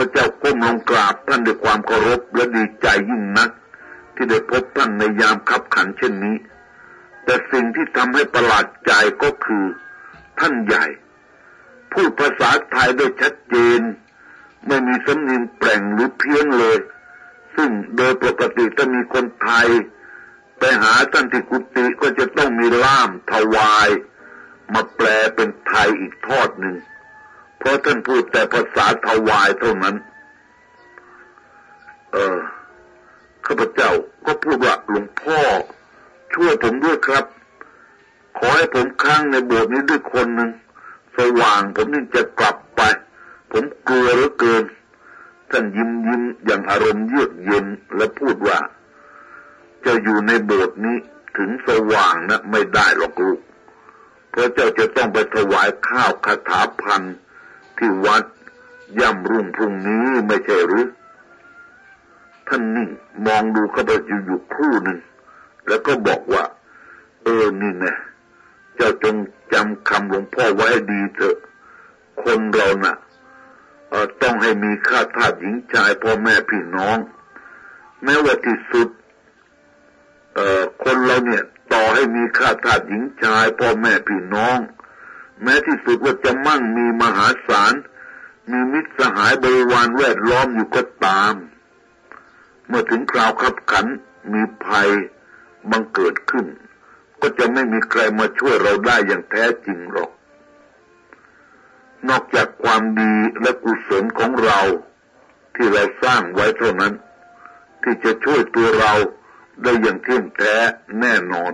พเจ้าก้มลงกราบท่านด้วยความเคารพและดีใจยิ่งนัก ที่ได้พบท่านในยามคับขันเช่นนี้ แต่สิ่งที่ทำให้ประหลาดใจก็คือ ท่านใหญ่ พูดภาษาไทยได้ชัดเจน ไม่มีสำเนียงแปลงหรือเพี้ยนเลย ซึ่งโดยปกติถ้ามีคนไทย ไปหาท่านที่กุฏิก็จะต้องมีล่ามถวาย มาแปลเป็นไทยอีกทอดหนึ่ง เพราะท่านพูดแต่ภาษาทวายเท่านั้น เออข้าพเจ้าก็พูดว่าหลวงพ่อ ช่วยผมด้วยครับ ขอให้ผมค้างในโบสถ์นี้ด้วยคนหนึ่งสว่างผมนี่จะกลับไป ผมกลัวเหลือเกินท่านยิ้มยิ้มอย่างอารมณ์เยือกเย็นและพูดว่า จะอยู่ในโบสถ์นี้ถึงสว่างนะไม่ได้หรอกลูกเพราะเจ้าจะต้องไปถวายข้าวคาถาพันธ์ ที่วัดย่ำรุ่งพรุ่งนี้ไม่ใช่หรือ ท่านนิ่งมองดูเข้าไปอยู่อยู่ครู่หนึ่ง แล้วก็บอกว่า เออนี่นะเจ้าจงจำคำหลวงพ่อไว้ดีเถอะ คนเรานะ่ะต้องให้มีค่าทาสหญิงชายพ่อแม่พี่น้อง แม้ว่าที่สุดคนเราเนี่ย ต่อให้มีค่าทาสหญิงชายพ่อแม่พี่น้อง แม้ที่สุดว่าจะมั่งมีมหาศาล มีมิตรสหายบริวารแวดล้อมอยู่ก็ตาม เมื่อถึงคราวขับขันมีภัยบังเกิดขึ้น ก็จะไม่มีใครมาช่วยเราได้อย่างแท้จริงหรอก นอกจากความดีและกุศลของเราที่เราสร้างไว้เท่านั้น ที่จะช่วยตัวเราได้อย่างเที่ยงแท้แน่นอน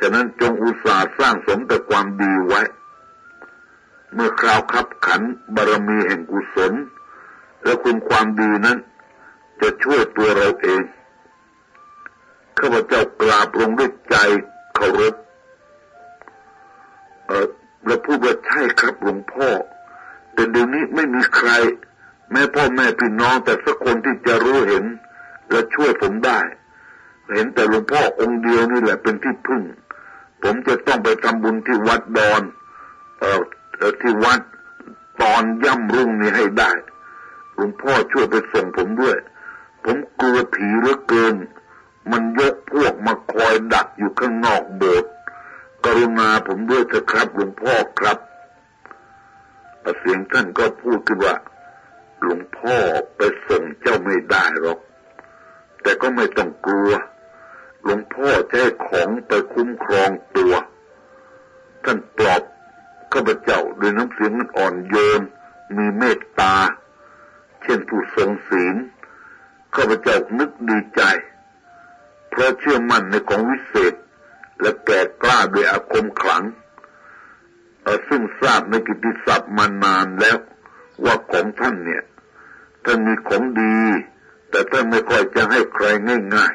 ฉะนั้นจงอุตส่าห์สร้างสมแต่ความดีไว้ เมื่อคราวคับขันบารมีแห่งกุศล และคุณความดีนั้น จะช่วยตัวเราเอง ข้าพเจ้ากราบลงด้วยใจเคารพเออและพูดว่าใช่ครับหลวงพ่อ แต่เดี๋ยวนี้ไม่มีใคร แม่พ่อแม่พี่น้องแต่สักคนที่จะรู้เห็น และช่วยผมได้ เห็นแต่หลวงพ่อองค์เดียวนี่แหละเป็นที่พึ่ง ผมจะต้องไปทำบุญที่วัดดอนเอ่อที่วัดตอนย่ำรุ่งนี้ให้ได้หลวงพ่อช่วยไปส่งผมด้วย ผมกลัวผีเหลือเกิน มันยกพวกมาคอยดักอยู่ข้างนอกโบสถ์กรุณาผมด้วยเถอะครับหลวงพ่อครับเสียงท่านก็พูดขึ้นว่าหลวงพ่อไปส่งเจ้าไม่ได้หรอก แต่ก็ไม่ต้องกลัว หลวงพ่อใช้ของไปคุ้มครองตัว ท่านปลอบข้าพเจ้าด้วยน้ำเสียงอ่อนโยน มีเมตตา เช่นผู้ทรงศีลข้าพเจ้านึกดีใจ เพราะเชื่อมั่นในของวิเศษ และแก่กล้าด้วยอาคมขลังซึ่งทราบในกิติศัพท์มานานแล้วว่าของท่านเนี่ยท่านมีของดี แต่ท่านไม่ค่อยจะให้ใครง่าย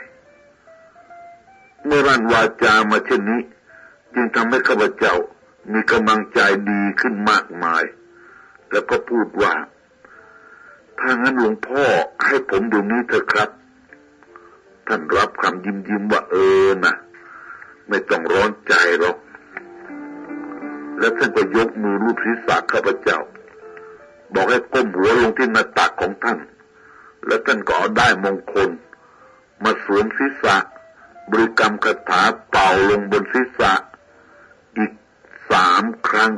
เมื่อรันวาจามาเช่นนี้ จึงทำให้ข้าพเจ้ามีกำลังใจดีขึ้นมากมาย แล้วก็พูดว่า ถ้างั้นหลวงพ่อให้ผมดูนี้เถอะครับ ท่านรับคำยิ้มยิ้มว่าเออนะไม่ต้องร้อนใจหรอก แล้วท่านก็ยกมือรูปศีรษะข้าพเจ้า บอกให้ก้มหัวลงที่หน้าตักของท่าน แล้วท่านก็เอาได้มงคล มาสวมศีรษะ บริกรรมคาถาเป่าลงบนศีรษะ อีกสามครั้ง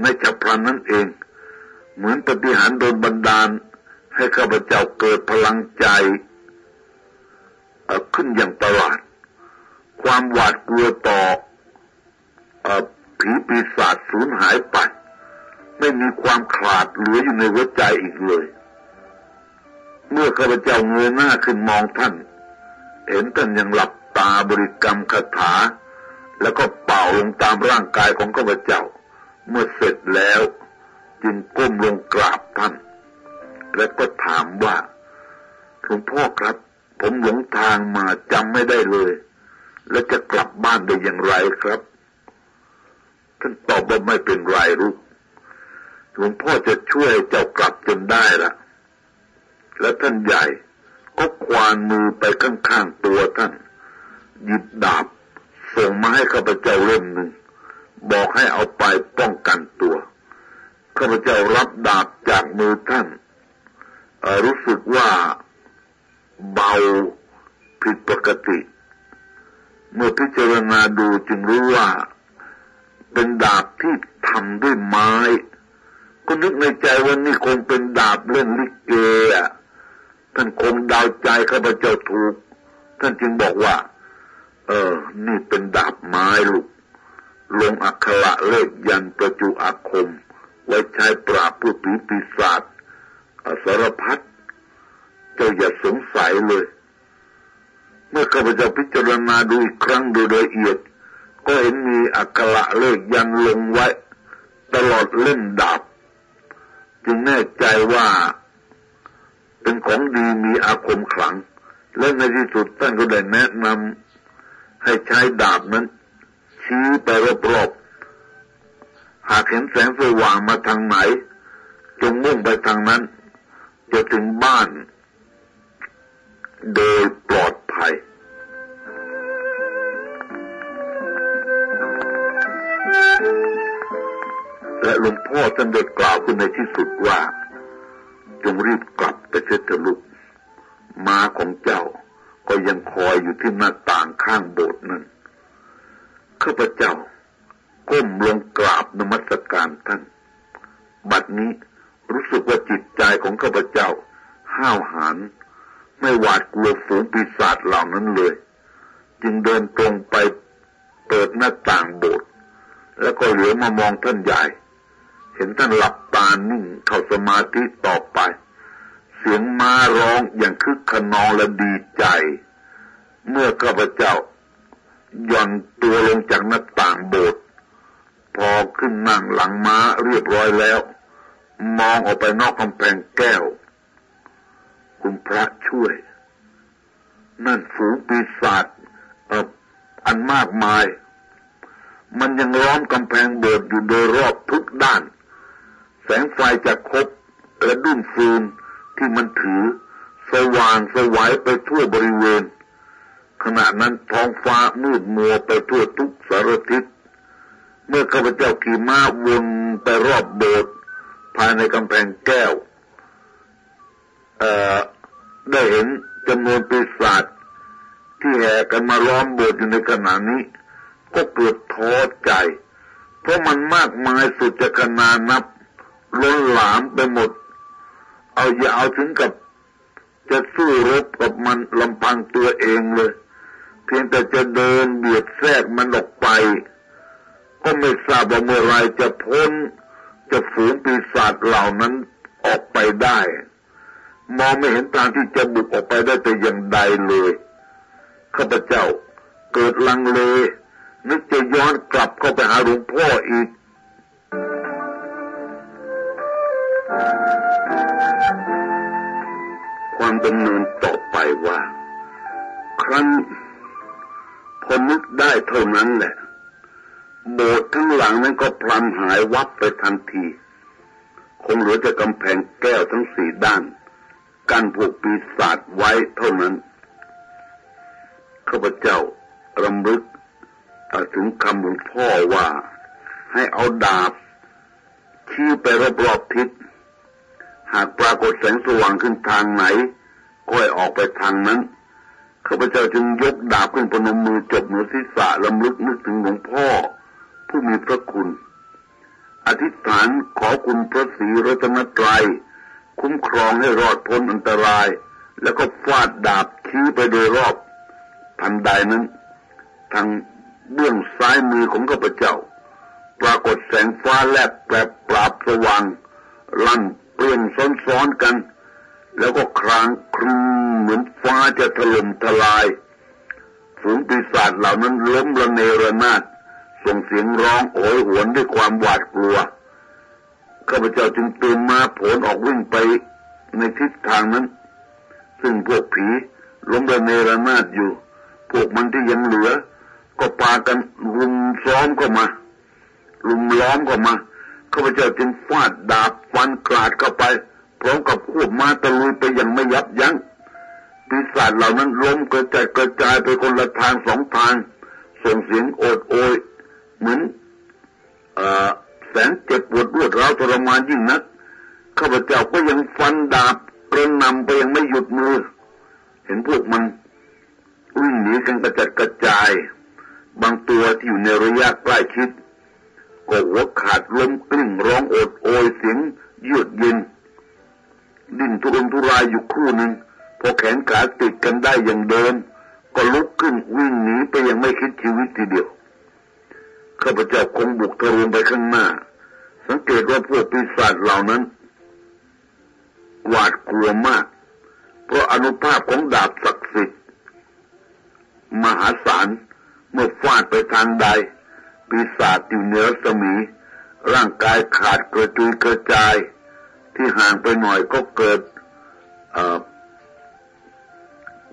ในจับพลันนั่นเอง เหมือนปฏิหารโดนบันดาล ให้ข้าพเจ้าเกิดพลังใจขึ้นอย่างประหลาด ความหวาดกลัวต่อผีปีศาจสูญหายไป ไม่มีความขาดเหลืออยู่ในหัวใจอีกเลย เมื่อข้าพเจ้าเงยหน้าขึ้นมองท่าน เห็นท่านยังหลับ ตาบริกรรมคาถา แล้วก็เป่าลงตามร่างกายของข้าพเจ้า เมื่อเสร็จแล้ว จึงก้มลงกราบท่าน และก็ถามว่าหลวงพ่อครับ ผมหลงทางมาจำไม่ได้เลย และจะกลับบ้านได้อย่างไรครับ ท่านตอบว่าไม่เป็นไรลูกหลวงพ่อจะช่วยเจ้ากลับจนได้ละและท่านใหญ่ก็ควานมือไปข้างๆตัวท่าน หยิบดาบ ส่งมาให้ข้าพเจ้าเล่มหนึ่ง บอกให้เอาไปป้องกันตัวข้าพเจ้ารับดาบจากมือท่านรู้สึกว่าเบาผิดปกติ เมื่อพิจารณาดูจึงรู้ว่า เป็นดาบที่ทำด้วยไม้ ก็นึกในใจว่านี่คงเป็นดาบเล่นลิเกอะท่านคงดาวใจข้าพเจ้าถูก ท่านจึงบอกว่า เออ นี่เป็นดาบไม้ลูก ลงอักขระเลขยันประจุอาคม ไว้ใช้ปราบผู้ผีปีศาจสารพัดเจ้าอย่าสงสัยเลย เมื่อข้าพเจ้าพิจารณาดูอีกครั้งโดยละเอียด ก็เห็นมีอักขระเลขยันลงไว้ ตลอดเล่นดาบ จึงแน่ใจว่า เป็นของดีมีอาคมขลัง และในที่สุดท่านก็ได้แนะนำ ให้ใช้ดาบนั้น ชี้ไปรอบๆหากเห็นแสงสว่างมาทางไหน จงมุ่งไปทางนั้น จะถึงบ้าน โดยปลอดภัยและหลวงพ่อท่านได้กล่าวขึ้นในที่สุดว่า จงรีบกลับไปเถิดลูกมาของเจ้า ก็ยังคอยอยู่ที่หน้าต่างข้างโบสถ์นั้นข้าพเจ้าก้มลงกราบนมัสการท่าน บัดนี้รู้สึกว่าจิตใจของข้าพเจ้า ห้าวหาญไม่หวาดกลัวฝูงปีศาจเหล่านั้นเลย จึงเดินตรงไปเปิดหน้าต่างโบสถ์แล้วก็เหลือมามองท่านใหญ่ เห็นท่านหลับตานิ่งเข้าสมาธิต่อไป เสียงม้าร้องอย่างคึกขนองและดีใจ เมื่อข้าพเจ้าย่อนตัวลงจากหน้าต่างโบสถ์พอขึ้นนั่งหลังม้าเรียบร้อยแล้ว มองออกไปนอกกำแพงแก้ว คุณพระช่วย นั่นฝูงปีศาจอันมากมาย มันยังล้อมกำแพงโบสถ์อยู่โดยรอบทุกด้าน แสงไฟจากคบและดุ้นฟืน ที่มันถือ สว่างสวายไปทั่วบริเวณ ขณะนั้นท้องฟ้ามืดมัวไปทั่วทุกสารทิศเมื่อข้าพเจ้าขี่ม้าวนไปรอบโบสถ์ภายในกำแพงแก้วได้เห็นจำนวนปีศาจที่แห่กันมาล้อมโบสถ์อยู่ในขณะนี้ ก็เกิดท้อใจ เพราะมันมากมายสุดจะขนานับล้นหลามไปหมด เอาอย่าเอาถึงกับ จะสู้รบกับมันลำพังตัวเองเลย เพียงแต่จะเดินเบียดแทรกมันออกไป ก็ไม่ทราบว่าเมื่อไรจะพ้น จะฝูงปีศาจเหล่านั้นออกไปได้ มองไม่เห็นทางที่จะบุกออกไปได้แต่อย่างใดเลยข้าพเจ้าเกิดลังเลนึกจะย้อนกลับเข้าไปหาหลวงพ่ออีก ดำเนินต่อไปว่า ครั้นพอนึกได้เท่านั้นแหละ โบสถ์ทั้งหลังนั้นก็พลันหายวับไปทันที คงเหลือแต่กำแพงแก้วทั้งสี่ด้าน กันพวกปีศาจไว้เท่านั้นข้าพเจ้ารำลึกถึงคำหลวงพ่อว่าให้เอาดาบ ชี้ไปรอบๆทิศ หากปรากฏแสงสว่างขึ้นทางไหน ก็ให้ออกไปทางนั้นข้าพเจ้าจึงยกดาบขึ้นปนมมือจบเหนือศีรษะลำลึกนึกถึงหลวงพ่อ ผู้มีพระคุณ อธิษฐานขอคุณพระศรีรัตนตรัย คุ้มครองให้รอดพ้นอันตราย แล้วก็ฟาดดาบชี้ไปโดยรอบทันใดนั้น ทางเบื้องซ้ายมือของข้าพเจ้า ปรากฏแสงฟ้าแลบแปรปราบสว่างลั่นเปลี่ยนซ้อนๆกัน แล้วก็ครางครูเหมือนฟ้าจะถล่มทลายฝูงปีศาจเหล่านั้นล้มระเนระนาดส่งเสียงร้องโหยหวนด้วยความหวาดกลัวข้าพเจ้าจึงตื่นมาผลออกวิ่งไปในทิศทางนั้น ซึ่งพวกผีล้มระเนระนาดอยู่ พวกมันที่ยังเหลือ ก็ปากันรุมซ้อมเข้ามารุมล้อมเข้ามาข้าพเจ้าจึงฟาดดาบฟันกราดเข้าไป พร้อมกับควบมาตะลุยไปอย่างไม่ยับยัง้งปีศาจเหล่านั้นล้มกระจายกระจายไปคนละทางสองทาง ส่งเสียงโอดโอยเหมือนแสนเจ็บปวดรวดร้าวทรมานยิ่งนักข้าพเจ้าก็ยังฟันดาบกระนำไปยังไม่หยุดมือ เห็นพวกมันวิ่งหนีกันกระจัดกระจาย บางตัวที่อยู่ในระยะใกล้ชิดก็หัวขาดล้มกลิ้งร้องโอดโอยเสียงยือกเย็น ดิ้นทุรนทุรายอยู่คู่หนึ่งพอแขนขาติดกันได้อย่างเดิม ก็ลุกขึ้นวิ่งหนีไปยังไม่คิดชีวิตทีเดียวข้าพเจ้าคงบุกทะลวงไปข้างหน้า สังเกตว่าพวกปีศาจเหล่านั้นหวาดกลัวมาก เพราะอนุภาพของดาบศักดิ์สิทธิ์มหาศาลเมื่อฟาดไปทางใด ปีศาจอยู่เหนือสมี ร่างกายขาดกระจุยกระจาย ที่ห่างไปหน่อยก็เกิด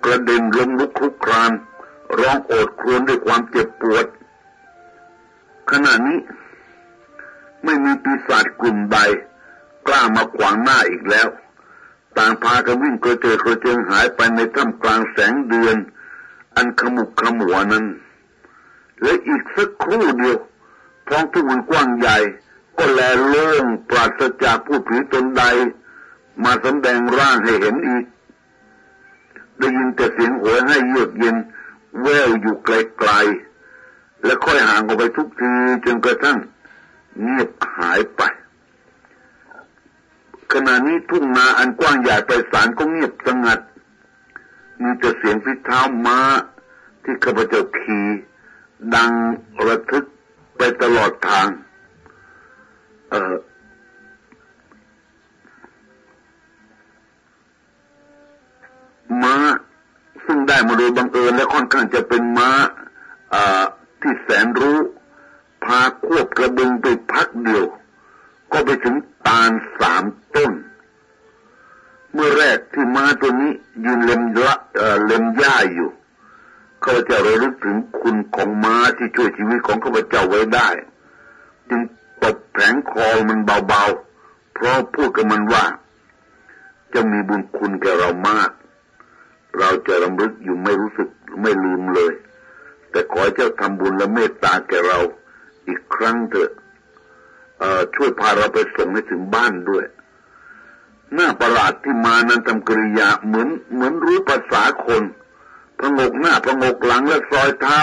กระเด็นล้มลุกคลุกครานร้องโอดครวญด้วยความเจ็บปวด ขณะนี้ไม่มีปีศาจกลุ่มใดกล้ามาขวางหน้าอีกแล้ว ต่างพากันวิ่งกระเจิดกระเจิงหายไปในท่ามกลางแสงเดือน อันขมุกขมัวนั้น และอีกสักครู่เดียวท้องทุ่งกว้างใหญ่ ก็แลโล่งปราศจากผู้ผีตนใด มาสำแดงร่างให้เห็นอีก ได้ยินแต่เสียงโหยให้เยือกเย็น แววอยู่ไกลๆ และค่อยห่างออกไปทุกทีจนกระทั่งเงียบหายไป ขณะนี้ทุ่งนาอันกว้างใหญ่ไปสารก็เงียบสงัด มีแต่เสียงฟิเท้าม้าที่ข้าพเจ้าขี่ดังระทึกไปตลอดทาง เออม้า ซึ่งได้มาโดยบังเอิญและค่อนข้างจะเป็นม้าที่แสนรู้ พาควบกระบึงไปพักเดียว ก็ไปถึงตาลสามต้น เมื่อแรกที่ม้าตัวนี้ยืนเล็มละเล็มหญ้าอยู่ข้าพเจ้าระลึกถึงคุณของม้าที่ช่วยชีวิตของข้าพเจ้าไว้ได้ จึง ตบแผงคอมันเบาๆ เพราะพูดกับมันว่า จะมีบุญคุณแก่เรามาก เราจะรำลึกอยู่ไม่รู้สึกไม่ลืมเลย แต่ขอเจ้าทำบุญและเมตตาแก่เราอีกครั้งเถอะช่วยพาเราไปส่งให้ถึงบ้านด้วย หน้าประหลาดที่มานั้นทำกริยาเหมือนเหมือนรู้ภาษาคนพงกหน้าพงกหลังและซอยเท้า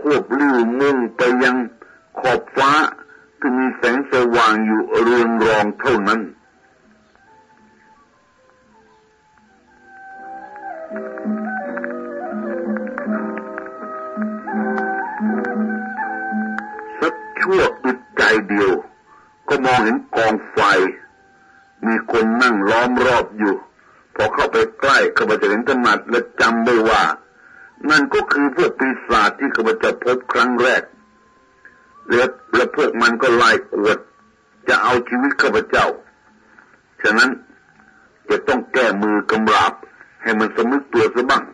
ควบลิ้วมุ่งไปยังขอบฟ้า ที่มีแสงสว่างอยู่เรืองรองเท่านั้น สักชั่วอึดใจเดียว ก็มองเห็นกองไฟ มีคนนั่งล้อมรอบอยู่ พอเข้าไปใกล้ข้าพเจ้าเห็นถนัดและจำได้ว่า นั่นก็คือพวกปีศาจที่ข้าพเจ้าพบครั้งแรก แล้วและพวกมันก็ไล่กวด จะเอาชีวิตข้าพเจ้า ฉะนั้นจะต้องแก้มือกำราบ ให้มันสมึกตัวซะบ้าง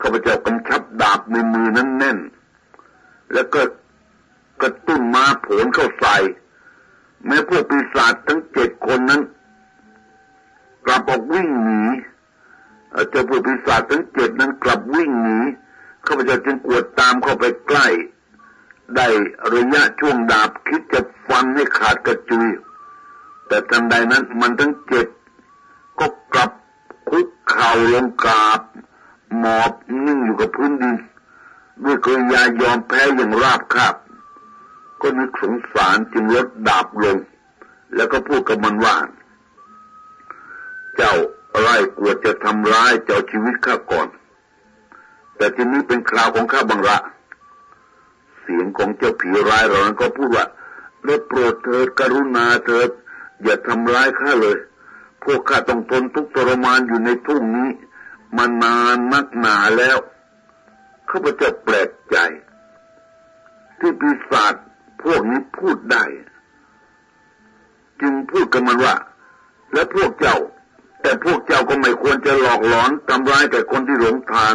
ข้าพเจ้ากำชับดาบในมือนั้นแน่น แล้วก็กระตุ้นมาผลเข้าใส่ แม้พวกปีศาจทั้งเจ็ดคนนั้น กลับออกวิ่งหนีเจ้าพวกปีศาจทั้งเจ็ดนั้นกลับวิ่งหนีข้าพเจ้าจึงกวดตามเข้าไปใกล้ ได้ระยะช่วงดาบคิดจะฟันให้ขาดกระจุย แต่ทันใดนั้นมันทั้งเจ็ดก็กลับคุกเข่าลงกราบ หมอบนิ่งอยู่กับพื้นดินด้วยกริยายอมแพ้อย่างราบคาบ ก็นึกสงสารจึงลดดาบลง แล้วก็พูดกับมันว่า เจ้าไล่กลัวจะทำร้ายเจ้าชีวิตข้าก่อน แต่ทีนี้เป็นคราวของข้าบังละ สียงของเจ้าผีร้ายเหล่านั้นก็พูดว่าได้โปรดเถิดกรุณาเถิดอย่าทำร้ายข้าเลย พวกข้าต้องทนทุกข์ทรมานอยู่ในทุ่งนี้มานานนักหนาแล้วข้าพเจ้าแปลกใจ ที่ปีศาจพวกนี้พูดได้ จึงพูดกันมันว่า และพวกเจ้า แต่พวกเจ้าก็ไม่ควรจะหลอกหลอนทำร้ายแต่คนที่หลงทาง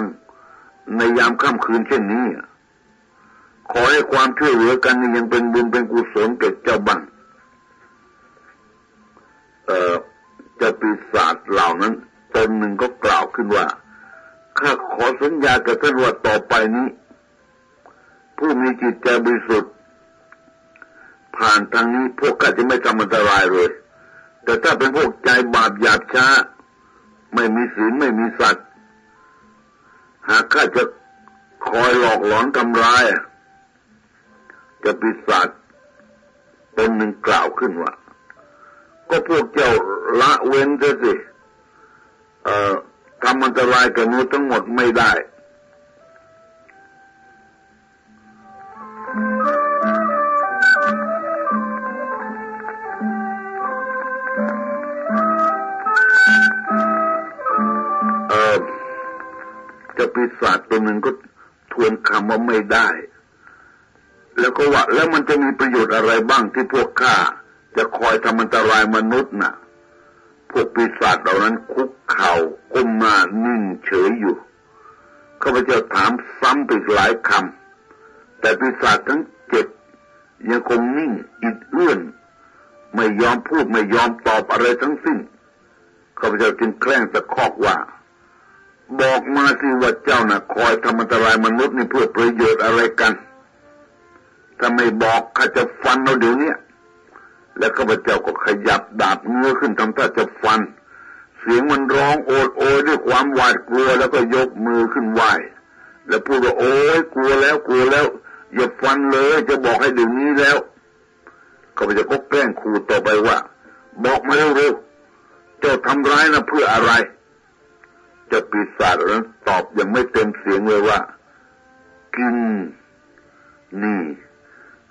ในยามค่ำคืนเช่นนี้ ขอให้ความช่วยเหลือกันยังเป็นบุญเป็นกุศลเกิดเจ้าบ้างเอ่อจะปีศาจเหล่านั้นตนหนึ่งก็กล่าวขึ้นว่าข้าขอสัญญากับท่านว่าต่อไปนี้ ผู้มีจิตใจบริสุทธิ์ผ่านทางนี้พวกก็จะไม่ทำอันตรายเลย แต่ถ้าเป็นพวกใจบาปหยาบช้า ไม่มีศีลไม่มีสัตว์ หากข้าจะคอยหลอกหลอนทำร้าย จปีศาจตนหนึ่งกล่าวขึ้นว่า ก็พวกเจ้าละเว้นเสิเอ่อทำอันตรายกับนุษย์ทั้งหมดไม่ได้จะปีศาจตัวหนึ่งก็ทวนคำว่าไม่ได้ แล้วก็ว่าแล้วมันจะมีประโยชน์อะไรบ้างที่พวกข้าจะคอยทำอันตรายมนุษย์นะ่ะ พวกปีศาจเหล่านั้นคุกเข่าก้มหน้านิ่งเฉยอยู่ข้าพเจ้าถามซ้ำไปหลายคำแต่ปีศาจทั้งเจ็ดยังคงนิ่งอิดเอื้อน ไม่ยอมพูดไม่ยอมตอบอะไรทั้งสิ้นข้าพเจ้าจึงแกล้งตะคอกว่า บอกมาสิว่าเจ้านะ่ะคอยทำอันตรายมนุษย์นี่เพื่อประโยชน์อะไรกัน ถ้าไม่บอกข้าจะฟันเราเดี๋ยวนี้แล้วข้าพเจ้าก็ขยับดาบเงื้อขึ้นทำท่าจะฟัน เสียงมันร้องโอดโอยด้วยความหวาดกลัวแล้วก็ยกมือขึ้นไหวแล้วพูดว่าโอ้ยกลัวแล้วกลัวแล้วอย่าฟันเลย จะบอกให้เดี๋ยวนี้แล้วข้าพเจ้าก็แกล้งขู่ต่อไปว่า บอกมาเร็วๆเจ้าทำร้ายนะเพื่ออะไรจะปีศาจนั้นตอบยังไม่เต็มเสียงเลยว่า กินนี่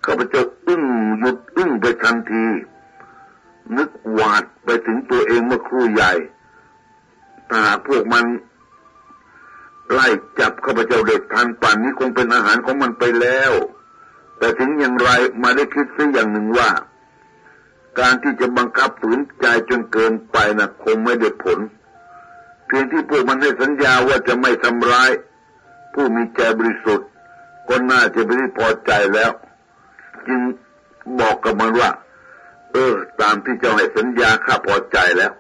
ข้าพเจ้าอึ้งหยุดอึ้งไปทันที นึกหวาดไปถึงตัวเองเมื่อครู่ใหญ่ถ้าพวกมันไล่จับข้าพเจ้าเด็กทันป่านนี้คงเป็นอาหารของมันไปแล้ว แต่ถึงอย่างไรมาได้คิดสักอย่างหนึ่งว่า การที่จะบังคับฝืนใจจนเกินไปนะ่ะคงไม่ได้ผล เพียงที่พวกมันให้สัญญาว่าจะไม่ทำร้าย ผู้มีใจบริสุทธิ์ก็น่าจะไม่ได้พอใจแล้ว จึงบอกกับมันว่า เออ ตามที่เจ้าให้สัญญาข้าพอใจแล้ว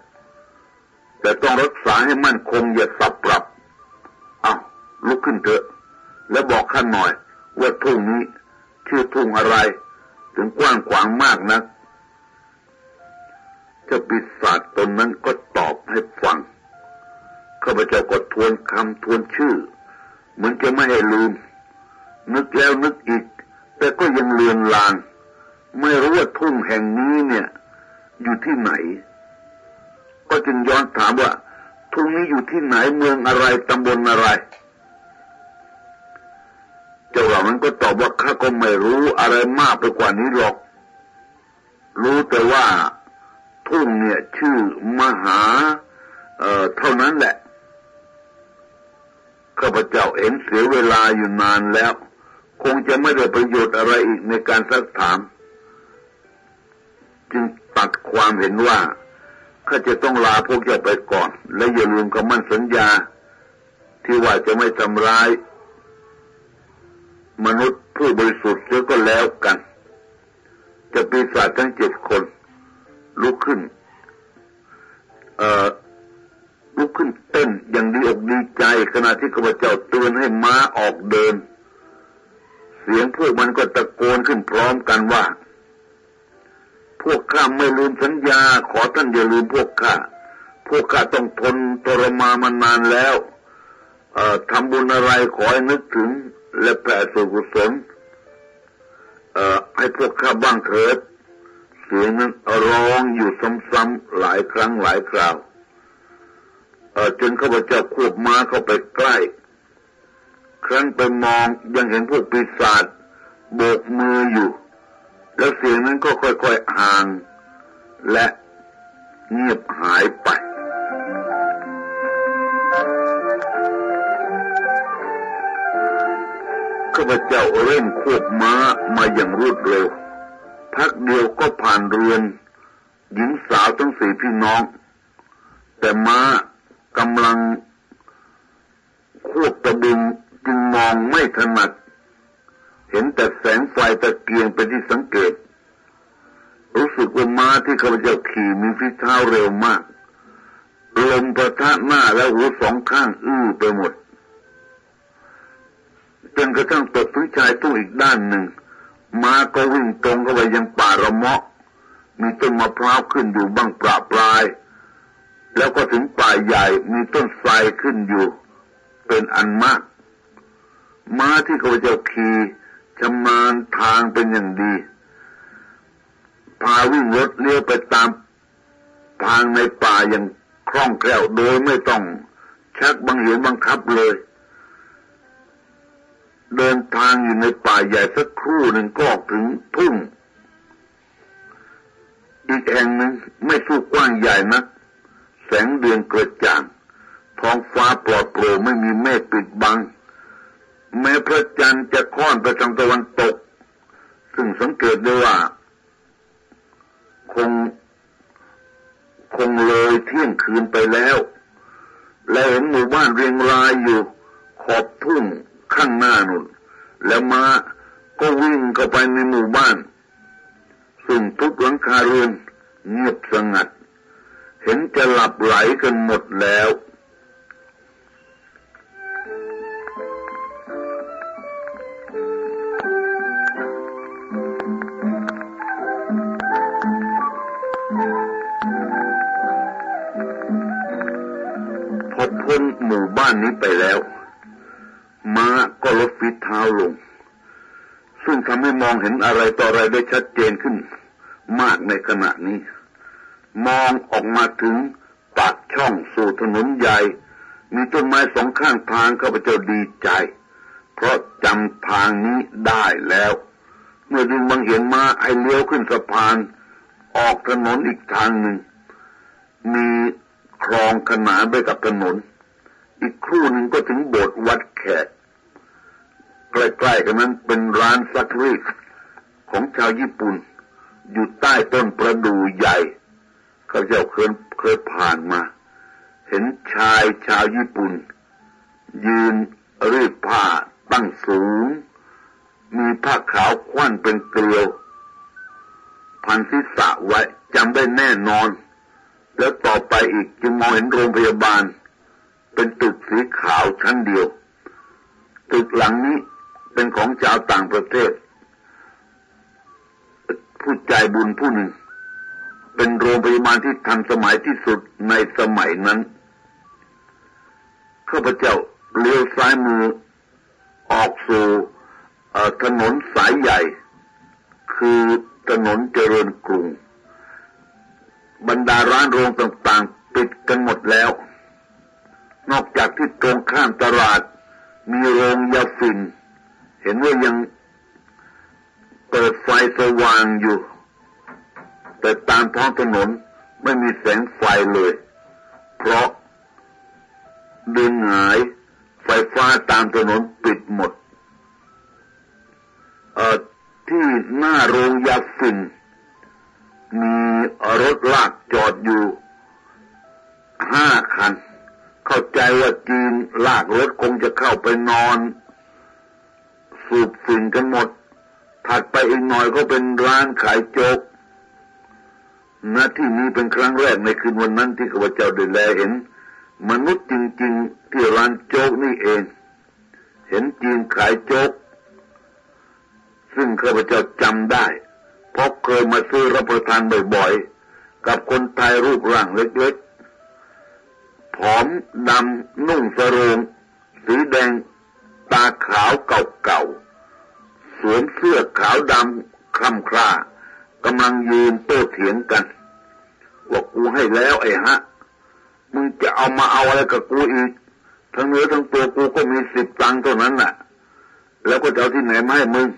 แต่ต้องรักษาให้มั่นคงอย่าสับปรับ เอาลุกขึ้นเถอะ แล้วบอกข้าหน่อย ว่าทุ่งนี้ชื่อทุ่งอะไร ถึงกว้างขวางมากนะเจ้าปีศาจตนนั้นก็ตอบให้ฟังข้าพเจ้าก็ทวนคำทวนชื่อ เหมือนจะไม่ให้ลืม นึกแล้วนึกอีก แต่ก็ยังเลือนลาง ไม่รู้ว่าทุ่งแห่งนี้เนี่ย อยู่ที่ไหน ก็จึงย้อนถามว่า ทุ่งนี้อยู่ที่ไหนเมืองอะไรตำบลอะไร เจ้าเหล่านั้นก็ตอบว่าข้าก็ไม่รู้อะไรมากไปกว่านี้หรอก รู้แต่ว่าทุ่งเนี่ยชื่อมหา เอ่อเท่านั้นแหละข้าพเจ้าเห็นเสียเวลาอยู่นานแล้ว คงจะไม่ได้ประโยชน์อะไรอีกในการซักถาม จึงตัดความเห็นว่าข้าจะต้องลาพวกเจ้าไปก่อน และอย่าลืมคำมั่นสัญญา ที่ว่าจะไม่ทำร้าย มนุษย์ผู้บริสุทธิ์เสียก็แล้วกัน จะปีศาจทั้งเจ็ดคน ลุกขึ้น เอ่อลุกขึ้นเต้นอย่างดีอกดีใจขณะที่ข้าพเจ้าเตือนให้ม้าออกเดิน เสียงพวกมันก็ตะโกนขึ้นพร้อมกันว่า พวกข้าไม่ลืมสัญญา ขอท่านอย่าลืมพวกข้า พวกข้าต้องทนทรมามานานแล้วทำบุญอะไรขอให้นึกถึง และแผ่ส่วนกุศลให้พวกข้าบ้างเถิด เสียงนั้นร้องอยู่ซ้ำๆหลายครั้งหลายคราวจนข้าพเจ้าควบม้าเข้าไปใกล้ ครั้นไปมองยังเห็นพวกปีศาจโบกมืออยู่ แล้วเสียงนั้นก็ค่อยๆห่าง และเงียบหายไปข้าพเจ้าเร่งควบม้ามาอย่างรวดเร็ว พักเดียวก็ผ่านเรือน หญิงสาวทั้งสี่พี่น้อง แต่ม้ากำลังควบตะบึง จึงมองไม่ถนัด เห็นแต่แสงไฟตะเกียงเป็นที่สังเกต รู้สึกว่าม้าที่ข้าพเจ้าขี่มีฝีเท้าเร็วมาก ลมประทะหน้าและหูสองข้างอื้อไปหมดจนกระทั่งตกถึงชายตู้อีกด้านหนึ่ง ม้าก็วิ่งตรงเข้าไปยังป่าระเมาะ มีต้นมะพร้าวขึ้นอยู่บ้างปราปลาย แล้วก็ถึงป่าใหญ่มีต้นไทรขึ้นอยู่ เป็นอันมาก ม้าที่ข้าพเจ้าขี่ชำนาญทางเป็นอย่างดี พาวิ่งรถเลี้ยวไปตามทางในป่าอย่างคล่องแคล่วโดยไม่ต้องชักบังเหวบังคับเลย เดินทางอยู่ในป่าใหญ่สักครู่หนึ่งก็ถึงทุ่ง อีกแห่งหนึ่งไม่สู้กว้างใหญ่นะัก แสงเดือนเกระจ่าง ท้องฟ้าปลอดโปร่งไม่มีเมฆปิดบัง แม้พระจันทร์จะค่อนไปทางตะวันตก ซึ่งสังเกตได้ว่า คง คงเลยเที่ยงคืนไปแล้ว และเห็นหมู่บ้านเรียงรายอยู่ขอบทุ่งข้างหน้านุ่น แล้วมาก็วิ่งเข้าไปในหมู่บ้าน ซึ่งทุกหลังคาเรือนเงียบสงัด เห็นจะหลับไหลกันหมดแล้ว พ้นหมู่บ้านนี้ไปแล้ว ม้าก็ลดฝีเท้าลง ซึ่งทำให้มองเห็นอะไรต่ออะไรได้ชัดเจนขึ้น มากในขณะนี้ มองออกมาถึงปากช่องสู่ถนนใหญ่ มีต้นไม้สองข้างทางข้าพเจ้าดีใจ เพราะจำทางนี้ได้แล้ว เมื่อดึงบังเห็นมาให้เลี้ยวขึ้นสะพาน ออกถนนอีกทางหนึ่ง มีคลองขนานไปกับถนน อีกครู่หนึ่งก็ถึงโบสถ์วัดแขก ใกล้ๆกันนั้นเป็นร้านซักรีดของชาวญี่ปุ่น อยู่ใต้ต้นประดู่ใหญ่ข้าเจ้าเคยเคยผ่านมา เห็นชายชาวญี่ปุ่น ยืนรีดผ้าตั้งสูง มีผ้าขาวคว้นเป็นเกลียว พันศีรษะไว้จำได้แน่นอน แล้วต่อไปอีกจึงมองเห็นโรงพยาบาล เป็นตึกสีขาวชั้นเดียว ตึกหลังนี้เป็นของชาวต่างประเทศ ผู้ใจบุญผู้หนึ่ง เป็นโรงพยาบาลที่ทันสมัยที่สุดในสมัยนั้นข้าพเจ้าเลี้ยวซ้ายมือออกสู่ถนนสายใหญ่ คือถนนเจริญกรุง บรรดาร้านโรงต่างๆ ปิดกันหมดแล้ว นอกจากที่ตรงข้ามตลาด มีโรงยาฝิ่น เห็นว่ายังเปิดไฟสว่างอยู่ แต่ตามท้องถนนไม่มีแสงไฟเลย เพราะเดินหายไฟฟ้าตามถนนปิดหมด ที่หน้าโรงยาฝิ่นมีรถลากจอดอยู่ห้าคัน เข้าใจว่าจีนลากรถคงจะเข้าไปนอน สูบฝิ่นกันหมด ถัดไปอีกหน่อยก็เป็นร้านขายโจ๊กณที่นี้เป็นครั้งแรกในคืนวันนั้นที่ข้าพเจ้าได้แลเห็น มนุษย์จริง ๆ ที่ร้านโจ๊กนี่เอง เห็นจีนขายโจ๊กซึ่งข้าพเจ้าจำได้ เพราะเคยมาซื้อรับประทานบ่อยๆ กับคนไทยรูปร่างเล็ก ผอมดำนุ่งสรงสีแดง ตาขาวเก่าๆ สวมเสื้อขาวดำคล่ำคร่ากำลังยืนโต้เถียงกันว่ากูให้แล้วไอ้ฮะ มึงจะเอามาเอาอะไรกับกูอีก ทั้งเนื้อทั้งตัวกูก็มีสิบตังค์เท่านั้นน่ะ แล้วก็จะเอาที่ไหนมาให้มึง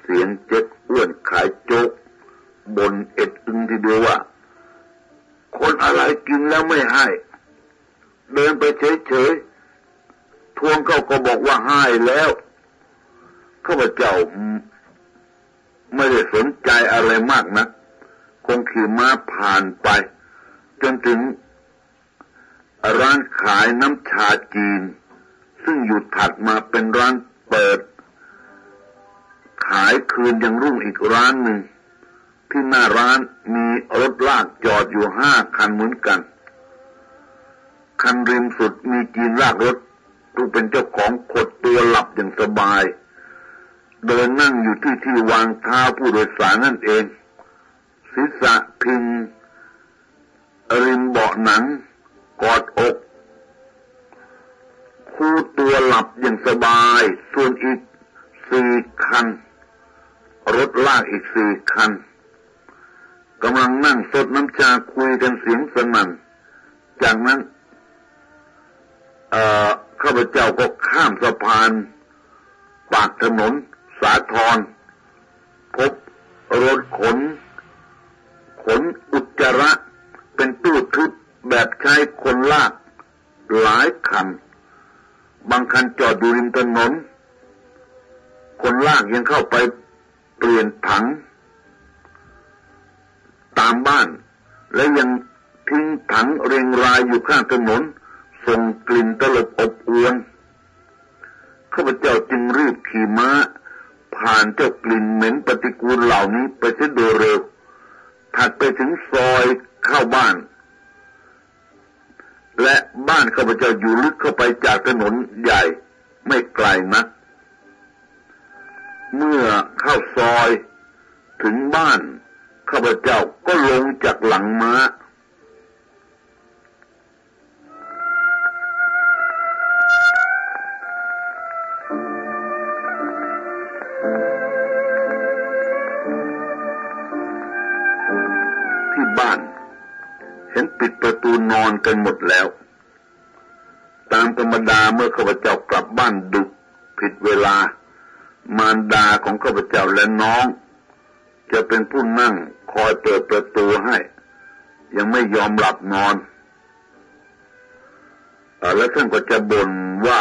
เสียงเจ๊กอ้วนขายโจ๊กบนเอ็ดอึงทีเดียวว่า คนอะไรกินแล้วไม่ให้ เดินไปเฉยๆทวงเขาก็บอกว่าให้แล้วข้าพเจ้าไม่ได้สนใจอะไรมากนะคงขี่ม้าผ่านไป จนถึงร้านขายน้ำชาจีน ซึ่งอยู่ถัดมาเป็นร้านเปิด ขายคืนยังรุ่งอีกร้านหนึ่ง ที่หน้าร้านมีรถลากจอดอยู่ห้าคันเหมือนกัน คันริมสุดมีจีนลากรถผู้เป็นเจ้าของขดตัวหลับอย่างสบาย เดินนั่งอยู่ที่ที่วางเท้าผู้โดยสารนั่นเอง ศีรษะพิง ริมเบาะหนนัง กอดอกคู่ตัวหลับอย่างสบาย ส่วนอีกสี่คัน รถลากอีกสี่คันกำลังนั่งสดน้ำชาคุยกันเสียงสนั่น จากนั้น ข้าพเจ้าก็ข้ามสะพาน ปากถนน สาทรพบรถขน ขนอุจจาระเป็นตู้ทึบแบบใช้คนลาก หลายคัน บางคันจอดอยู่ริมถนน คนลากยังเข้าไปเปลี่ยนถัง ตามบ้าน และยังทิ้งถังเรียงรายอยู่ข้างถนน ส่งกลิ่นตลบอบอวนข้าพเจ้าจึงรีบขี่ม้า ผ่านเจ้ากลิ่นเหม็นปฏิกูลเหล่านี้ไปเสียโดยเร็ว ถัดไปถึงซอยเข้าบ้าน และบ้านข้าพเจ้าอยู่ลึกเข้าไปจากถนนใหญ่ไม่ไกลนัก เมื่อเข้าซอยถึงบ้านข้าพเจ้าก็ลงจากหลังม้า อนอนกันหมดแล้ว ตามธรรมดาเมื่อข้าพเจ้ากลับบ้านดึกผิดเวลามารดาของข้าพเจ้าและน้อง จะเป็นผู้นั่งคอยเปิดประตูให้ ยังไม่ยอมหลับนอนแล้วท่านก็จะบ่นว่า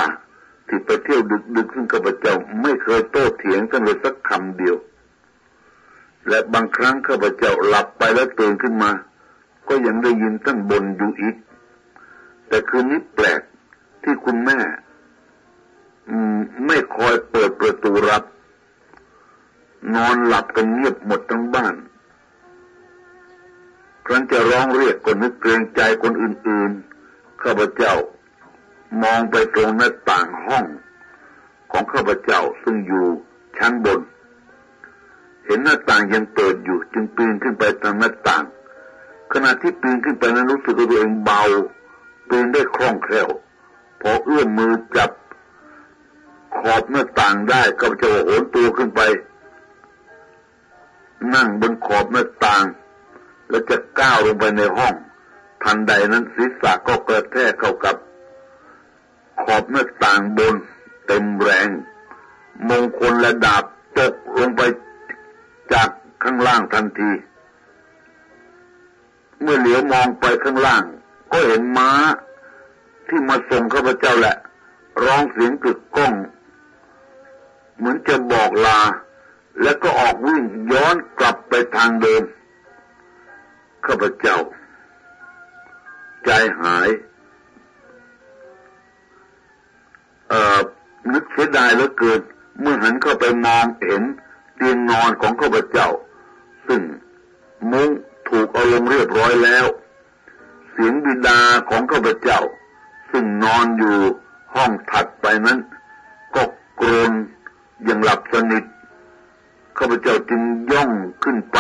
ที่ไปเที่ยวดึกๆซึ่งข้าพเจ้าไม่เคยโต้เถียงกันเลยสักคำเดียว และบางครั้งข้าพเจ้าหลับไปแล้วตื่นขึ้นมา ก็ยังได้ยินท่านบนอยู่อีก แต่คืนนี้แปลกที่คุณแม่ไม่คอยเปิดประตูรับ นอนหลับกันเงียบหมดทั้งบ้าน ครั้นจะร้องเรียกคนนึกเกรงใจคนอื่นๆ ข้าพเจ้ามองไปตรงหน้าต่างห้องของข้าพเจ้าซึ่งอยู่ชั้นบน เห็นหน้าต่างยังเปิดอยู่จึงปีนขึ้นไปทางหน้าต่าง ขณะที่ปีนขึ้นไปนั้นรู้สึกตัวเองเบาปีนได้คล่องแคล่วพอเอื้อมมือจับขอบหน้าต่างได้ก็จะโหนตัวขึ้นไป นั่งบนขอบหน้าต่าง แล้วจะก้าวลงไปในห้อง ทันใดนั้นศีรษะก็กระแทกเข้ากับ ขอบหน้าต่างบน เต็มแรง มงคลและดาบตกลงไปจากข้างล่างทันที เมื่อเหลียวมองไปข้างล่าง ก็เห็นม้าที่มาส่งข้าพเจ้าแหละ ร้องเสียงกึกก้อง เหมือนจะบอกลา แล้วก็ออกวิ่งย้อนกลับไปทางเดิมข้าพเจ้า ใจหาย เอ่อนึกเสียดายเหลือเกินเมื่อหันเข้าไปมองเห็นเตียงนอนของข้าพเจ้า ซึ่งมุ้ง ถูกเอาลงเรียบร้อยแล้ว เสียงบิดาของข้าพเจ้า ซึ่งนอนอยู่ห้องถัดไปนั้น ก็กรนอย่างหลับสนิทข้าพเจ้าจึงย่องขึ้นไป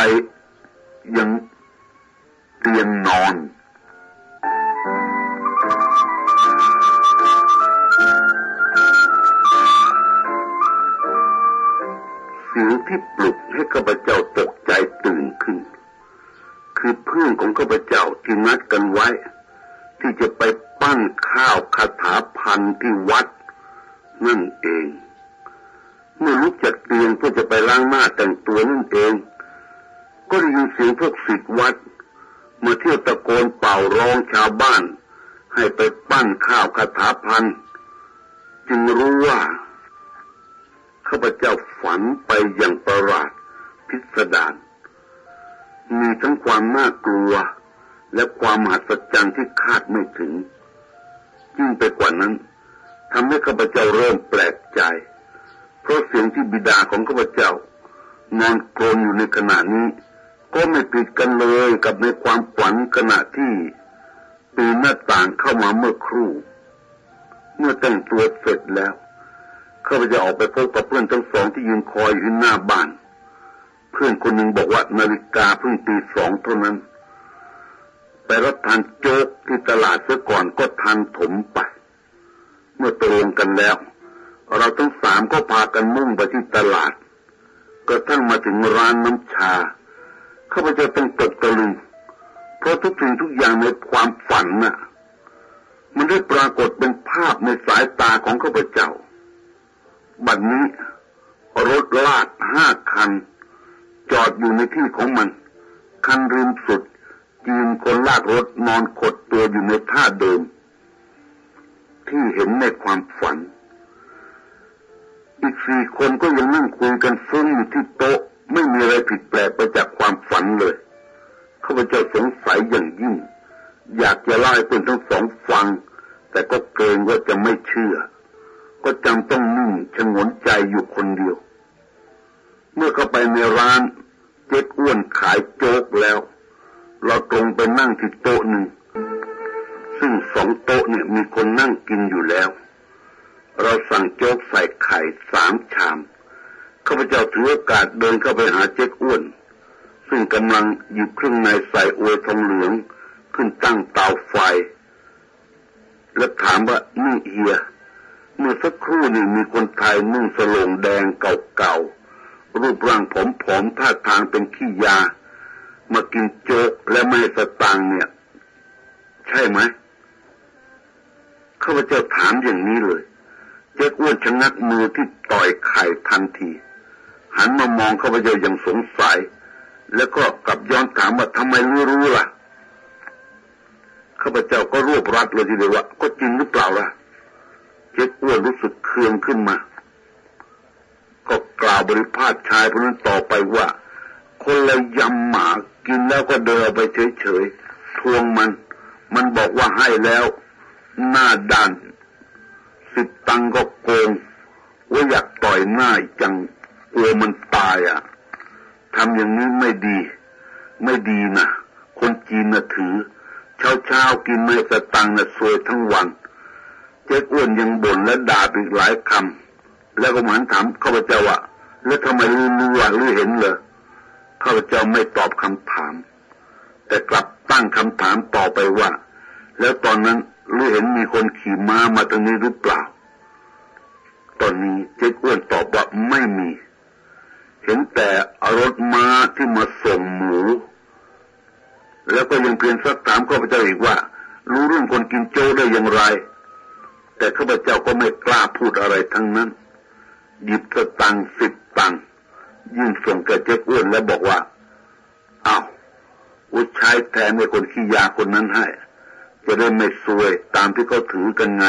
ยังเตียงนอนเสียงที่ปลุกให้ข้าพเจ้าตกใจตื่นขึ้น คือเพื่อนของข้าพเจ้าที่นัดกันไว้ ที่จะไปปั้นข้าวคาถาพันที่วัด นั่นเอง เมื่อลุกจากเตียงเพื่อจะไปล้างหน้าแต่งตัวนั่นเอง ก็ได้ยินเสียงพวกศิษย์วัด มาเที่ยวตะโกนเป่าร้องชาวบ้าน ให้ไปปั้นข้าวคาถาพันจึงรู้ว่าข้าพเจ้าฝันไปอย่างประหลาดพิสดาร มีทั้งความน่ากลัว และความมหัศจรรย์ที่คาดไม่ถึงยิ่งไปกว่านั้นทำให้ข้าพเจ้าเริ่มแปลกใจ เพราะเสียงที่บิดาของข้าพเจ้านอนกรนอยู่ในขณะนี้ ก็ไม่ผิดกันเลยกับในความฝันขณะที่ปีนหน้าต่างเข้ามาเมื่อครู่ เมื่อแต่งตัวเสร็จแล้วข้าพเจ้าออกไปพบกับเพื่อนทั้งสองที่ยืนคอยอยู่หน้าบ้าน เพื่อนคนหนึ่งบอกว่านาฬิกาเพิ่งตีสองเท่านั้น ไปรับทานโจ๊กที่ตลาดเสียก่อนก็ทานถมไป เมื่อตกลงกันแล้ว เราทั้งสามก็พากันมุ่งไปที่ตลาดกระทั่งมาถึงร้านน้ำชาข้าพเจ้าต้องตกตะลึงเพราะทุกสิ่งทุกอย่างในความฝันน่ะ มันได้ปรากฏเป็นภาพในสายตาของข้าพเจ้า บัดนนี้รถลากห้าคัน จอดอยู่ในที่ของมัน คันริมสุด จีนคนลากรถนอนขดตัวอยู่ในท่าเดิม ที่เห็นในความฝัน อีกสี่คนก็ยังนั่งคุยกันฟุ้งอยู่ที่โต๊ะ ไม่มีอะไรผิดแปลกไปจากความฝันเลยข้าพเจ้าสงสัยอย่างยิ่ง อยากจะเล่าให้เพื่อนทั้งสองฟัง แต่ก็เกรงว่าจะไม่เชื่อ ก็จำต้องนิ่งชะงนใจอยู่คนเดียว เมื่อเข้าไปในร้านเจ๊กอ้วนขายโจ๊กแล้ว เราตรงไปนั่งที่โต๊ะหนึ่ง ซึ่งสองโต๊ะเนี่ยมีคนนั่งกินอยู่แล้ว เราสั่งโจ๊กใส่ไข่สามชามข้าพเจ้าถือโอกาสเดินเข้าไปหาเจ๊กอ้วน ซึ่งกำลังหยิบเครื่องในใส่อวยทองเหลืองขึ้นตั้งเตาไฟ และถามว่านี่เฮียเมื่อสักครู่นี่มีคนไทยนุ่งสลงแดงเก่าๆ รูปร่างผอมท่าทางเป็นขี้ยา มากินโจ๊กและไม่สตังเนี่ย ใช่ไหมข้าพเจ้าถามอย่างนี้เลยเจ๊อ้วนชะงักมือที่ต่อยไข่ทันที หันมามองข้าพเจ้าอย่างสงสัย แล้วก็กลับย้อนถามว่าทำไมรู้รู้ล่ะข้าพเจ้าก็รวบรัดเลยทีเดียวว่าก็จริงหรือเปล่าล่ะ เจ๊อ้วนรู้สึกเคืองขึ้นมา ก็กล่าวบริพาทชายคนนั้นต่อไปว่า คนละยำหมากินแล้วก็เดินไปเฉยๆทวงมัน มันบอกว่าให้แล้ว หน้าด้านสิบตังก็โกงว่าอยากต่อยหน้าจังกลัวมันตายอะทำอย่างนี้ไม่ดี ไม่ดีนะคนจีนนะถือ เช้าเช้ากินไม่สตังน่ะสวยทั้งวัน เจ๊อ้วนยังบ่นและด่าอีกหลายคำ แล้วก็หมันถามข้าพเจ้าว่าแล้วทำไมรู้รู้ว่ารู้เห็นเหรอข้าพเจ้าไม่ตอบคำถาม แต่กลับตั้งคำถามต่อไปว่า แล้วตอนนั้นรู้เห็นมีคนขี่ม้ามาตรงนี้หรือเปล่า ตอนนี้เจ๊อ้วนตอบว่าไม่มี เห็นแต่รถม้าที่มาส่งหมู แล้วก็ยังเพียงสักถามข้าพเจ้าอีกว่า รู้เรื่องคนกินโจ้ได้อย่างไร แต่ข้าพเจ้าก็ไม่กล้าพูดอะไรทั้งนั้น หยิบสตังสิบตังยื่นส่งแกเจ๊อ้วนแล้วบอกว่าอา้าวอุชายแทนในคนขี้ยาคนนั้นให้ จะได้ไม่ซวยตามที่เขาถือกันไง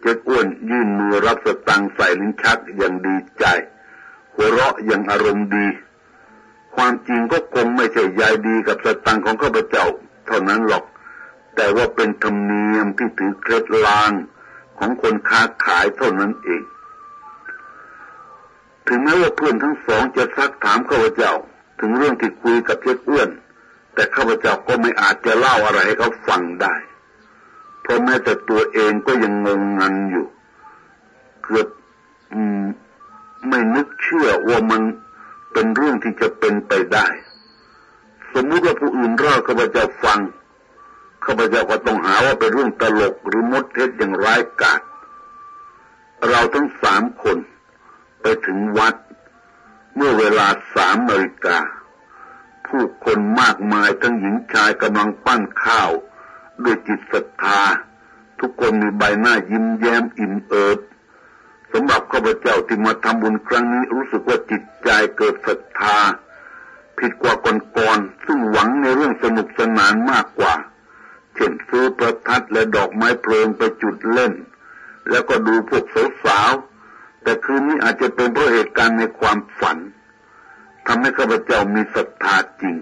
เจ๊อ้วนยื่นมือรับสตังใส่ลิ้นชักอย่างดีใจ หัวเราะอย่างอารมณ์ดี ความจริงก็คงไม่ใช่ยายดีกับสตังของข้าพเจ้า เท่านั้นหรอก แต่ว่าเป็นธรรมเนียมที่ถือเคล็ดลางของคนค้าขายเท่านั้นเอง ถึงแม้ว่าเพื่อนทั้งสองจะซักถามข้าพเจ้า ถึงเรื่องที่คุยกับเจ๊อ้วน แต่ข้าพเจ้าก็ไม่อาจจะเล่าอะไรให้เขาฟังได้ เพราะแม้แต่ตัวเองก็ยังงงงันอยู่เกือบไม่นึกเชื่อว่ามันเป็นเรื่องที่จะเป็นไปได้ สมมุติว่าผู้อื่นเล่าข้าพเจ้าฟังข้าพเจ้าก็ต้องหาว่าเป็นเรื่องตลกหรือมดเท็จอย่างร้ายกาจเราทั้งสามคน ไปถึงวัด เมื่อเวลาสามนาฬิกา ผู้คนมากมายทั้งหญิงชายกำลังปั้นข้าว ด้วยจิตศรัทธา ทุกคนมีใบหน้ายิ้มแย้มอิ่มเอิบสำหรับข้าพเจ้าที่มาทำบุญครั้งนี้รู้สึกว่าจิตใจเกิดศรัทธา ผิดกว่าก่อนๆซึ่งหวังในเรื่องสนุกสนานมากกว่า เช่นซื้อประทัดและดอกไม้เพลิงไปจุดเล่น แล้วก็ดูพวกสาวๆ แต่คืนนี้อาจจะเป็นเพราะเหตุการณ์ในความฝันทำให้ข้าพเจ้ามีศรัทธาจริง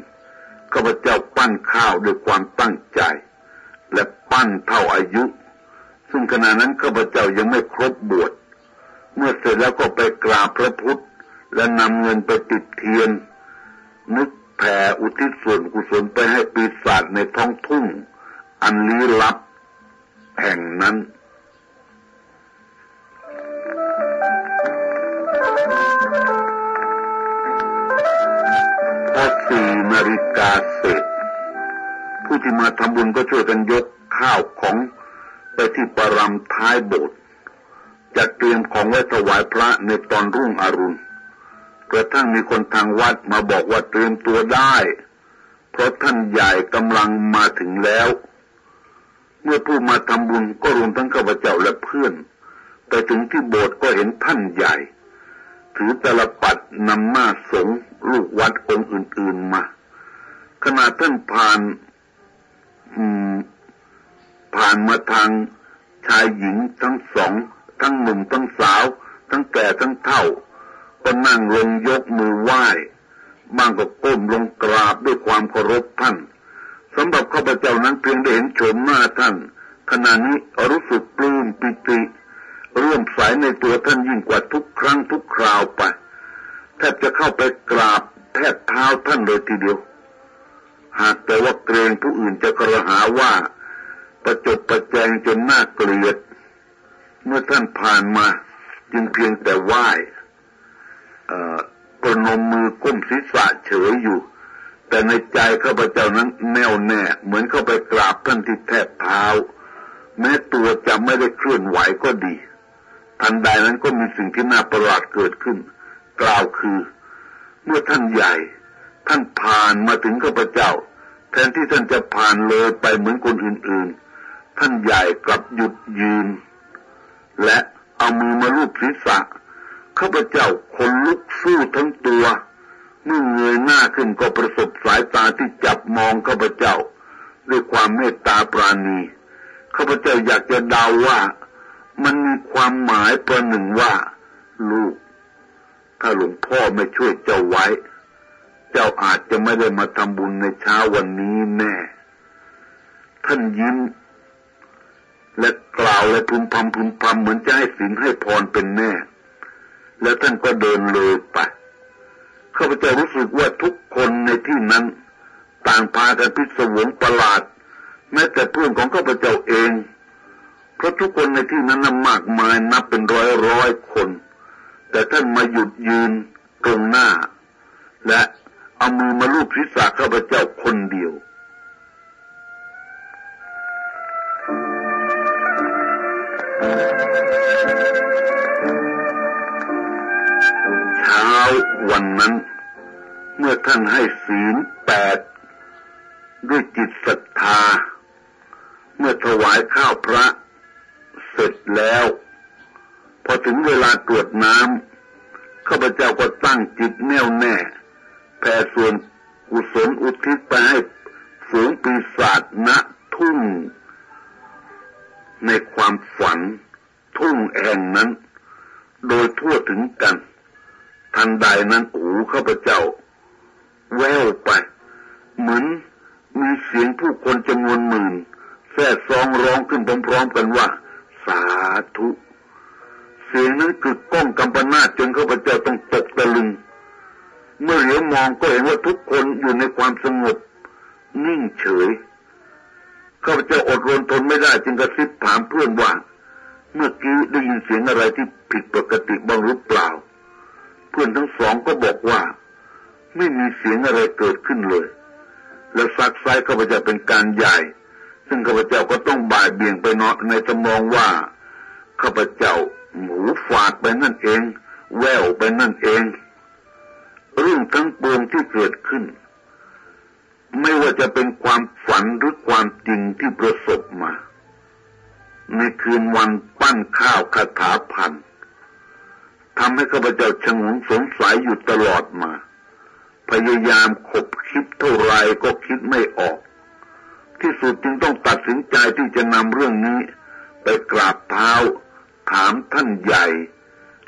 ข้าพเจ้าปั้นข้าวด้วยความตั้งใจ และปั้นเท่าอายุ ซึ่งขณะนั้นข้าพเจ้ายังไม่ครบบวชเมื่อเสร็จแล้วก็ไปกราบพระพุทธ และนำเงินไปติดเทียน นึกแผ่อุทิศส่วนกุศลไปให้ปีศาจในท้องทุ่ง อันลี้ลับ แห่งนั้น พอสี่นาฬิกาเสร็จผู้ที่มาทำบุญก็ช่วยกันยกข้าวของไปที่ปรำท้ายโบสถ์จัดเตรียมของไว้ถวายพระในตอนรุ่งอรุณกระทั่งมีคนทางวัดมาบอกว่าเตรียมตัวได้ เพราะท่านใหญ่กำลังมาถึงแล้ว เมื่อผู้มาทำบุญก็รวมทั้งข้าพเจ้าและเพื่อน ไปถึงที่โบสถ์ก็เห็นท่านใหญ่ ถือตลปัดนำหน้าสงลูกวัดองค์อื่น ๆมา ขณะท่านผ่านผ่านมาทางชายหญิงทั้งสอง ทั้งหนุ่มทั้งสาว ทั้งแก่ทั้งเฒ่า ก็นั่งลงยกมือไหว้บางก็ก้มลงกราบด้วยความเคารพท่านสำหรับข้าพเจ้านั้นเพียงได้เห็นโฉมหน้าท่านขณะนี้รู้สึกปลื้มปิติ ร่วมสายในตัวท่านยิ่งกว่าทุกครั้งทุกคราวไปแทบจะเข้าไปกราบแทบเท้าท่านเลยทีเดียว หากแต่ว่าเกรงผู้อื่นจะกระหาว่า ประจบประแจงจนน่าเกลียด เมื่อท่านผ่านมา จึงเพียงแต่ไหว้ประนมมือก้มศีรษะเฉยอยู่ แต่ในใจข้าพเจ้านั้นแน่วแน่ เหมือนเข้าไปกราบท่านที่แทบเท้า แม้ตัวจะไม่ได้เคลื่อนไหวก็ดี ทันใดนั้นก็มีสิ่งที่น่าประหลาดเกิดขึ้น กล่าวคือ เมื่อท่านใหญ่ ท่านผ่านมาถึงข้าพเจ้า แทนที่ท่านจะผ่านเลยไปเหมือนคนอื่นๆ ท่านใหญ่กลับหยุดยืน และเอามือมาลูบศีรษะข้าพเจ้าคนลุกสู้ทั้งตัวเมื่อเงยหน้าขึ้นก็ประสบสายตาที่จับมองข้าพเจ้า ด้วยความเมตตาปราณีข้าพเจ้าอยากจะเดาว่า มันมีความหมายประหนึ่งว่า ลูก ถ้าหลวงพ่อไม่ช่วยเจ้าไว้ เจ้าอาจจะไม่ได้มาทำบุญในเช้าวันนี้แน่ ท่านยิ้ม และกล่าวและพึมพำพึมพำเหมือนจะให้สินให้พรเป็นแน่ แล้วท่านก็เดินเลยไปข้าพเจ้ารู้สึกว่าทุกคนในที่นั้น ต่างพากันพิศวงประหลาด แม้แต่เพื่อนของข้าพเจ้าเอง เพราะทุกคนในที่นั้นนมากมายนับเป็นร้อยร้อยคน แต่ท่านมาหยุดยืนตรงหน้า และเอามือมาลูบศีรษะข้าพเจ้าคนเดียวเช้าวันนั้น เมื่อท่านให้ศีลแปดด้วยจิตศรัทธา เมื่อถวายข้าวพระ เสร็จแล้ว พอถึงเวลาตรวจน้ำข้าพเจ้าก็ตั้งจิตแน่วแน่แผ่ส่วนกุศลอุทิศไปให้ฝูงปีศาจณทุ่ง ในความฝันทุ่งแห่งนั้น โดยทั่วถึงกัน ทันใดนั้นหูข้าพเจ้า แววไป เหมือนมีเสียงผู้คนจำนวนหมื่นแท่ซองร้องขึ้นพร้อมๆกันว่า สาธุ เสียงนั้นคือก้องกำปนาจนข้าพเจ้าต้องตกตะลึง เมื่อเหลียวมองก็เห็นว่าทุกคนอยู่ในความสงบ นิ่งเฉยข้าพเจ้าอดรนทนไม่ได้จึงกระซิบถามเพื่อนว่า เมื่อกี้ได้ยินเสียงอะไรที่ผิดปกติบ้างหรือเปล่า เพื่อนทั้งสองก็บอกว่า ไม่มีเสียงอะไรเกิดขึ้นเลย และซักไซข้าพเจ้าเป็นการใหญ่ ซึ่งข้าพเจ้าก็ต้องบ่ายเบี่ยงไปเนาะในตำมองว่าข้าพเจ้าหมูฝาดไปนั่นเอง แววไปนั่นเอง เรื่องทั้งปวงที่เกิดขึ้น ไม่ว่าจะเป็นความฝันหรือความจริงที่ประสบมา ในคืนวันปั้นข้าวคาถาพันทำให้ข้าพเจ้าชงนสงสัยอยู่ตลอดมา พยายามขบคิดเท่าไรก็คิดไม่ออก ที่สุดจึงต้องตัดสินใจที่จะนำเรื่องนี้ ไปกราบเท้าถามท่านใหญ่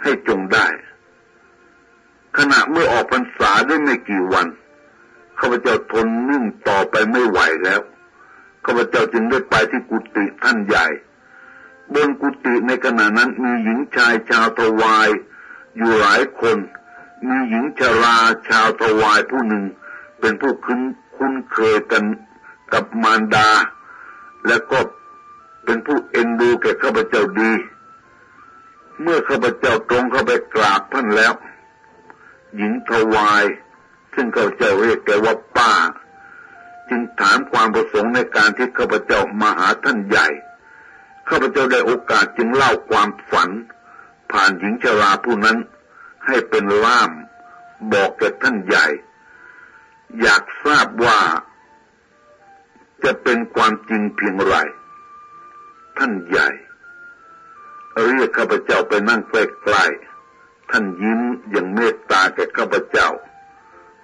ให้จงได้ ขณะเมื่อออกพรรษาได้ไม่กี่วันข้าพเจ้าทนนิ่งต่อไปไม่ไหวแล้วข้าพเจ้าจึงได้ไปที่กุฏิท่านใหญ่ บนกุฏิในขณะนั้นมีหญิงชายชาวทวาย อยู่หลายคน มีหญิงชราชาวทวายผู้หนึ่ง เป็นผู้คุ้นคุ้นเคยกัน กับมารดา และก็เป็นผู้เอ็นดูแก่ข้าพเจ้าดี เมื่อข้าพเจ้าตรงเข้าไปกราบท่านแล้ว หญิงทวาย ซึ่งเขาพเจะเรียกแกว่าป้า จึงถามความประสงค์ในการที่ข้าพเจ้ามาหาท่านใหญ่ข้าพเจ้าได้โอกาสจึงเล่าความฝัน ผ่านหญิงชราผู้นั้น ให้เป็นล่าม บอกแก่ท่านใหญ่ อยากทราบว่า จะเป็นความจริงเพียงไร ท่านใหญ่ เรียกข้าพเจ้าไปนั่งใกล้ๆท่านยิ้มอย่างเมตตาแก่ข้าพเจ้า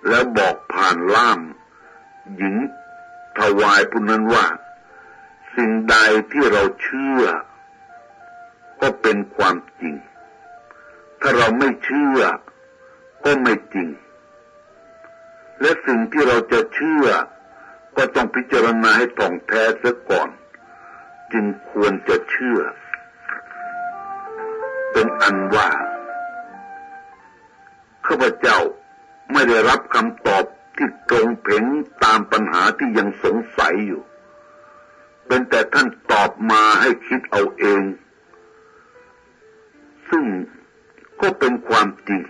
แล้วบอกผ่านล่าม หญิงถวายผู้นั้นว่า สิ่งใดที่เราเชื่อ ก็เป็นความจริง ถ้าเราไม่เชื่อ ก็ไม่จริง และสิ่งที่เราจะเชื่อ ก็ต้องพิจารณาให้ถ่องแท้เสียก่อน จึงควรจะเชื่อ เป็นอันว่าข้าพเจ้าไม่ได้รับคำตอบที่ตรงเพ่งตามปัญหาที่ยังสงสัยอยู่ เป็นแต่ท่านตอบมาให้คิดเอาเอง ซึ่งก็เป็นความจริง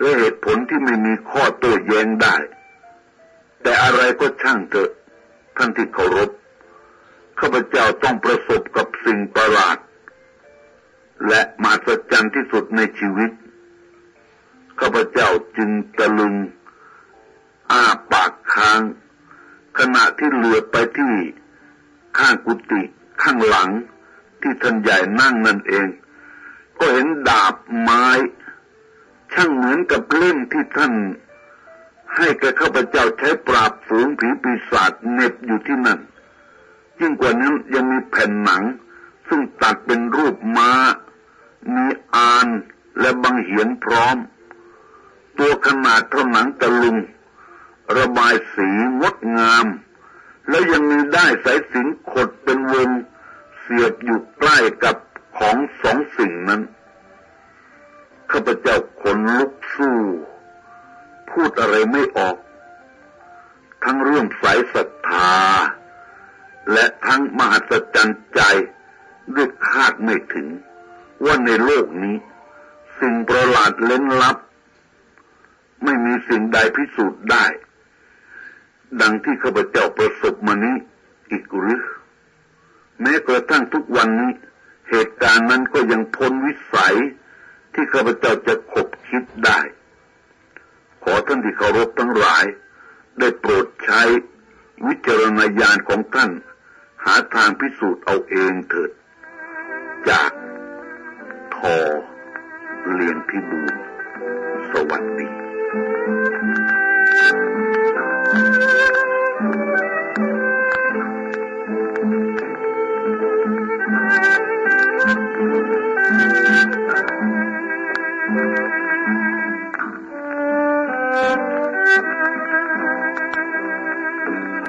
และเหตุผลที่ไม่มีข้อโต้แย้งได้ แต่อะไรก็ช่างเถอะท่านที่เคารพข้าพเจ้าต้องประสบกับสิ่งประหลาด และมาสจันที่สุดในชีวิตข้าพเจ้าจึงตะลึง อ้าปากค้าง ขณะที่เหลือไปที่ข้างกุฏิข้างหลังที่ท่านใหญ่นั่งนั่นเอง ก็เห็นดาบไม้ ช่างเหมือนกับเล่มที่ท่าน ให้แกข้าพเจ้าใช้ปราบฝูงผีปีศาจเน็บอยู่ที่นั่น ยิ่งกว่านั้นยังมีแผ่นหนัง ซึ่งตัดเป็นรูปม้า มีอานและบังเหียนพร้อม ตัวขนาดเท่าหนังตะลุง ระบายสีงดงาม แล้วยังมีได้สายสินขดเป็นวงเสียบอยู่ใกล้กับของสองสิ่งนั้นข้าพเจ้าขนลุกสู้ พูดอะไรไม่ออก ทั้งเรื่องสายศรัทธา และทั้งมหัศจรรย์ใจด้วยคาดไม่ถึง ว่าในโลกนี้ สิ่งประหลาดเล้นลับ ไม่มีสิ่งใดพิสูจน์ได้ ดังที่ข้าพเจ้าประสบมานี้อีกหรือแม้กระทั่งทุกวันนี้ เหตุการณ์นั้นก็ยังพ้นวิสัยที่ข้าพเจ้าจะขบคิดได้ อท่านที่เคารพทั้งหลาย ได้โปรดใช้วิจารณญาณของท่าน หาทางพิสูจน์เอาเองเถิด จากทอเลียนพิบูลสวัสดี